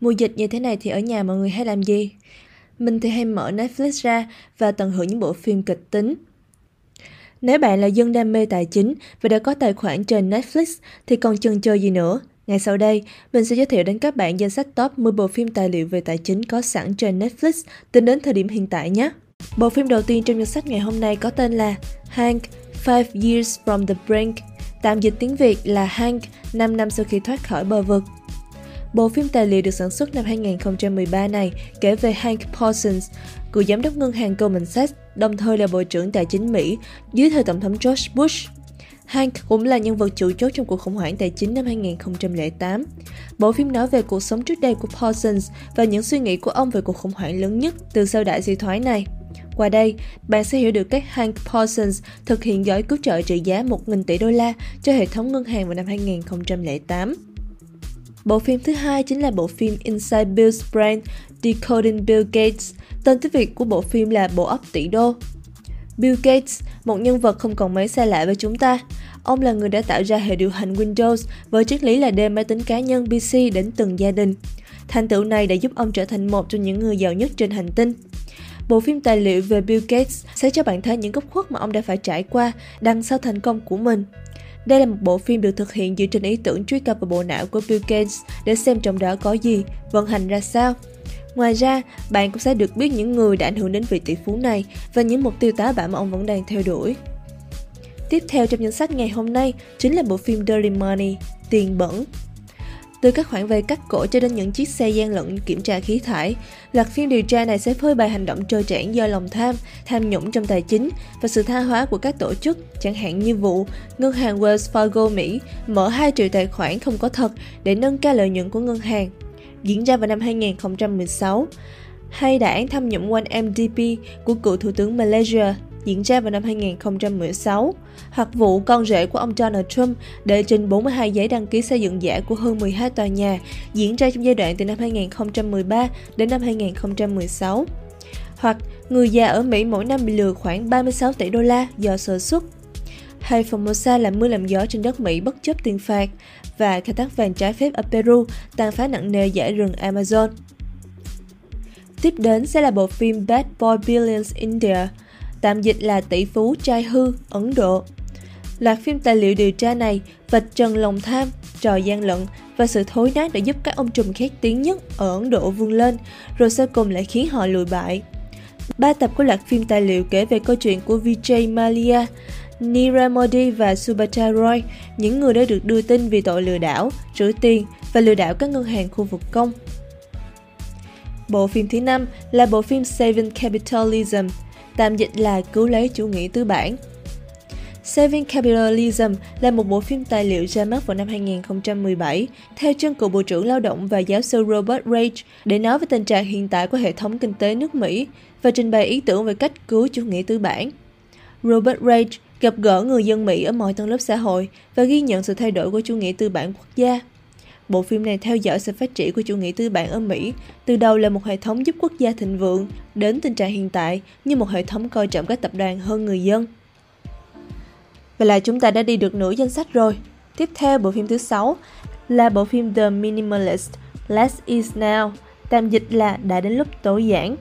Mùa dịch như thế này thì ở nhà mọi người hay làm gì? Mình thì hay mở Netflix ra và tận hưởng những bộ phim kịch tính. Nếu bạn là dân đam mê tài chính và đã có tài khoản trên Netflix thì còn chần chờ gì nữa? Ngay sau đây, mình sẽ giới thiệu đến các bạn danh sách top 10 bộ phim tài liệu về tài chính có sẵn trên Netflix tính đến thời điểm hiện tại nhé. Bộ phim đầu tiên trong danh sách ngày hôm nay có tên là Hank Five Years from the Brink, tạm dịch tiếng Việt là Hank, 5 năm sau khi thoát khỏi bờ vực. Bộ phim tài liệu được sản xuất năm 2013 này kể về Hank Parsons, cựu giám đốc ngân hàng Goldman Sachs, đồng thời là Bộ trưởng Tài chính Mỹ dưới thời Tổng thống George Bush. Hank cũng là nhân vật chủ chốt trong cuộc khủng hoảng tài chính năm 2008. Bộ phim nói về cuộc sống trước đây của Parsons và những suy nghĩ của ông về cuộc khủng hoảng lớn nhất từ sau đại suy thoái này. Qua đây, bạn sẽ hiểu được cách Hank Parsons thực hiện gói cứu trợ trị giá 1.000 tỷ đô la cho hệ thống ngân hàng vào năm 2008. Bộ phim thứ hai chính là bộ phim Inside Bill's Brain, Decoding Bill Gates. Tên tiếng Việt của bộ phim là Bộ óc tỷ đô. Bill Gates, một nhân vật không còn mấy xa lạ với chúng ta. Ông là người đã tạo ra hệ điều hành Windows với triết lý là đem máy tính cá nhân PC đến từng gia đình. Thành tựu này đã giúp ông trở thành một trong những người giàu nhất trên hành tinh. Bộ phim tài liệu về Bill Gates sẽ cho bạn thấy những góc khuất mà ông đã phải trải qua đằng sau thành công của mình. Đây là một bộ phim được thực hiện dựa trên ý tưởng truy cập vào bộ não của Bill Gates để xem trong đó có gì, vận hành ra sao. Ngoài ra, bạn cũng sẽ được biết những người đã ảnh hưởng đến vị tỷ phú này và những mục tiêu tái bản mà ông vẫn đang theo đuổi. Tiếp theo trong danh sách ngày hôm nay chính là bộ phim Dirty Money, Tiền bẩn. Từ các khoản vay cắt cổ cho đến những chiếc xe gian lận kiểm tra khí thải, loạt phim điều tra này sẽ phơi bày hành động trơ trẽn do lòng tham, tham nhũng trong tài chính và sự tha hóa của các tổ chức, chẳng hạn như vụ ngân hàng Wells Fargo Mỹ mở 2 triệu tài khoản không có thật để nâng cao lợi nhuận của ngân hàng, diễn ra vào năm 2016, hay đảng tham nhũng 1MDP của cựu Thủ tướng Malaysia diễn ra vào năm 2016, hoặc vụ con rể của ông Donald Trump đệ trình 42 giấy đăng ký xây dựng giả của hơn 12 tòa nhà diễn ra trong giai đoạn từ năm 2013 đến năm 2016. Hoặc người già ở Mỹ mỗi năm bị lừa khoảng 36 tỷ đô la do sơ suất. Hay Formosa làm mưa làm gió trên đất Mỹ bất chấp tiền phạt và khai thác vàng trái phép ở Peru tàn phá nặng nề giải rừng Amazon. Tiếp đến sẽ là bộ phim Bad Boy Billions India, tạm dịch là tỷ phú trai hư Ấn Độ. Loạt phim tài liệu điều tra này vạch trần lòng tham, trò gian lận và sự thối nát đã giúp các ông trùm khét tiếng nhất ở Ấn Độ vươn lên, rồi sau cùng lại khiến họ lùi bại. Ba tập của loạt phim tài liệu kể về câu chuyện của Vijay Malia, Nira Modi và Subhata Roy, những người đã được đưa tin vì tội lừa đảo, rửa tiền và lừa đảo các ngân hàng khu vực công. Bộ phim thứ năm là bộ phim Saving Capitalism, tạm dịch là cứu lấy chủ nghĩa tư bản. Saving Capitalism là một bộ phim tài liệu ra mắt vào năm 2017 theo chân cựu Bộ trưởng Lao động và giáo sư Robert Rage để nói về tình trạng hiện tại của hệ thống kinh tế nước Mỹ và trình bày ý tưởng về cách cứu chủ nghĩa tư bản. Robert Rage gặp gỡ người dân Mỹ ở mọi tầng lớp xã hội và ghi nhận sự thay đổi của chủ nghĩa tư bản quốc gia. Bộ phim này theo dõi sự phát triển của chủ nghĩa tư bản ở Mỹ, từ đầu là một hệ thống giúp quốc gia thịnh vượng, đến tình trạng hiện tại như một hệ thống coi trọng các tập đoàn hơn người dân. Vậy là chúng ta đã đi được nửa danh sách rồi. Tiếp theo bộ phim thứ 6 là bộ phim The Minimalist, Less is Now, tạm dịch là đã đến lúc tối giản.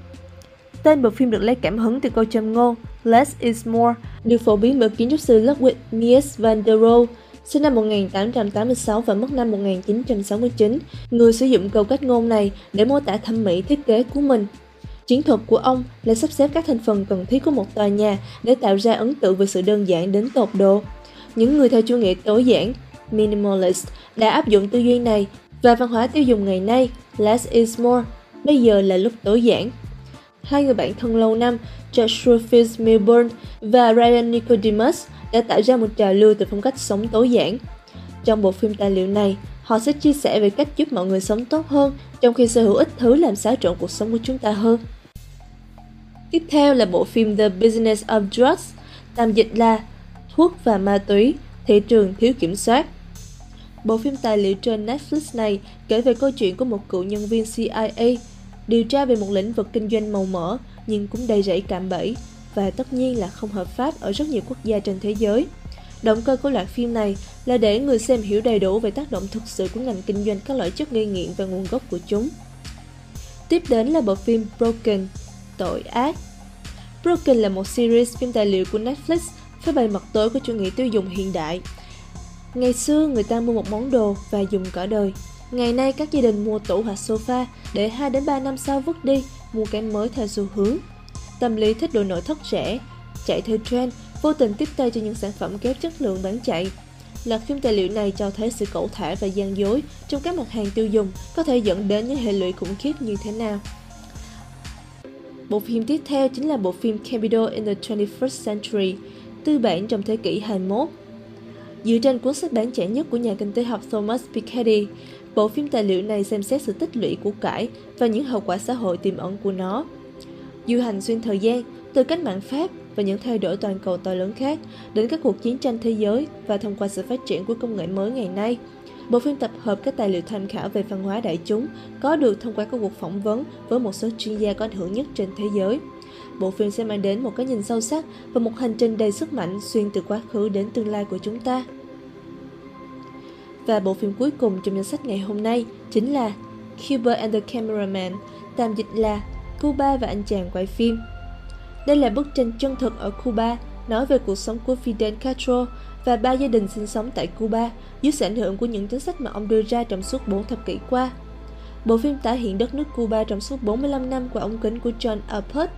Tên bộ phim được lấy cảm hứng từ câu châm ngôn Less is more, được phổ biến bởi kiến trúc sư Ludwig Mies van der Rohe, sinh năm 1886 và mất năm 1969. Người sử dụng câu cách ngôn này để mô tả thẩm mỹ thiết kế của mình. Chiến thuật của ông là sắp xếp các thành phần cần thiết của một tòa nhà để tạo ra ấn tượng về sự đơn giản đến tột độ. Những người theo chủ nghĩa tối giản, minimalist, đã áp dụng tư duy này và văn hóa tiêu dùng ngày nay, less is more, bây giờ là lúc tối giản. Hai người bạn thân lâu năm, Joshua Fields Milburn và Ryan Nicodemus đã tạo ra một trào lưu từ phong cách sống tối giản. Trong bộ phim tài liệu này, họ sẽ chia sẻ về cách giúp mọi người sống tốt hơn trong khi sở hữu ít thứ làm xáo trộn cuộc sống của chúng ta hơn. Tiếp theo là bộ phim The Business of Drugs, tạm dịch là Thuốc và ma túy, thị trường thiếu kiểm soát. Bộ phim tài liệu trên Netflix này kể về câu chuyện của một cựu nhân viên CIA điều tra về một lĩnh vực kinh doanh màu mỡ nhưng cũng đầy rẫy cạm bẫy và tất nhiên là không hợp pháp ở rất nhiều quốc gia trên thế giới. Động cơ của loạt phim này là để người xem hiểu đầy đủ về tác động thực sự của ngành kinh doanh các loại chất gây nghiện và nguồn gốc của chúng. Tiếp đến là bộ phim Broken, Tội ác. Broken là một series phim tài liệu của Netflix phơi bày mặt tối của chủ nghĩa tiêu dùng hiện đại. Ngày xưa người ta mua một món đồ và dùng cả đời. Ngày nay các gia đình mua tủ hoặc sofa để 2 đến 3 năm sau vứt đi, mua cái mới theo xu hướng. Tâm lý thích đồ nội thất rẻ, chạy theo trend, vô tình tiếp tay cho những sản phẩm kém chất lượng bán chạy. Loạt phim tài liệu này cho thấy sự cẩu thả và gian dối trong các mặt hàng tiêu dùng có thể dẫn đến những hệ lụy khủng khiếp như thế nào. Bộ phim tiếp theo chính là bộ phim Capital in the 21st Century, tư bản trong thế kỷ 21. Dựa trên cuốn sách bán chạy nhất của nhà kinh tế học Thomas Piketty, bộ phim tài liệu này xem xét sự tích lũy của cải và những hậu quả xã hội tiềm ẩn của nó. Du hành xuyên thời gian, từ cách mạng Pháp và những thay đổi toàn cầu to lớn khác đến các cuộc chiến tranh thế giới và thông qua sự phát triển của công nghệ mới ngày nay. Bộ phim tập hợp các tài liệu tham khảo về văn hóa đại chúng có được thông qua các cuộc phỏng vấn với một số chuyên gia có ảnh hưởng nhất trên thế giới. Bộ phim sẽ mang đến một cái nhìn sâu sắc và một hành trình đầy sức mạnh xuyên từ quá khứ đến tương lai của chúng ta. Và bộ phim cuối cùng trong danh sách ngày hôm nay chính là Cuba and the Cameraman, tạm dịch là Cuba và anh chàng quay phim. Đây là bức tranh chân thực ở Cuba, nói về cuộc sống của Fidel Castro và ba gia đình sinh sống tại Cuba dưới sự ảnh hưởng của những chính sách mà ông đưa ra trong suốt 4 thập kỷ qua. Bộ phim tái hiện đất nước Cuba trong suốt 45 năm qua ống kính của John Alpert.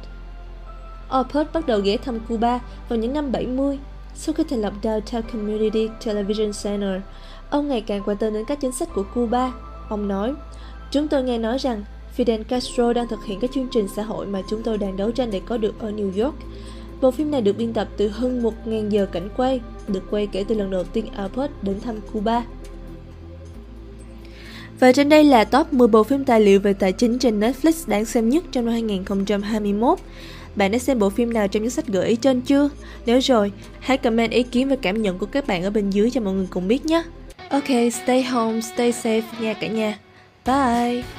Alpert bắt đầu ghé thăm Cuba vào những năm 70. Sau khi thành lập Downtown Community Television Center, ông ngày càng quan tâm đến các chính sách của Cuba. Ông nói, Chúng tôi nghe nói rằng Fidel Castro đang thực hiện các chương trình xã hội mà chúng tôi đang đấu tranh để có được ở New York. Bộ phim này được biên tập từ hơn 1.000 giờ cảnh quay, được quay kể từ lần đầu tiên Albert đến thăm Cuba. Và trên đây là top 10 bộ phim tài liệu về tài chính trên Netflix đáng xem nhất trong năm 2021. Bạn đã xem bộ phim nào trong danh sách gợi ý trên chưa? Nếu rồi, hãy comment ý kiến và cảm nhận của các bạn ở bên dưới cho mọi người cùng biết nhé. Ok, stay home, stay safe nha cả nhà. Bye!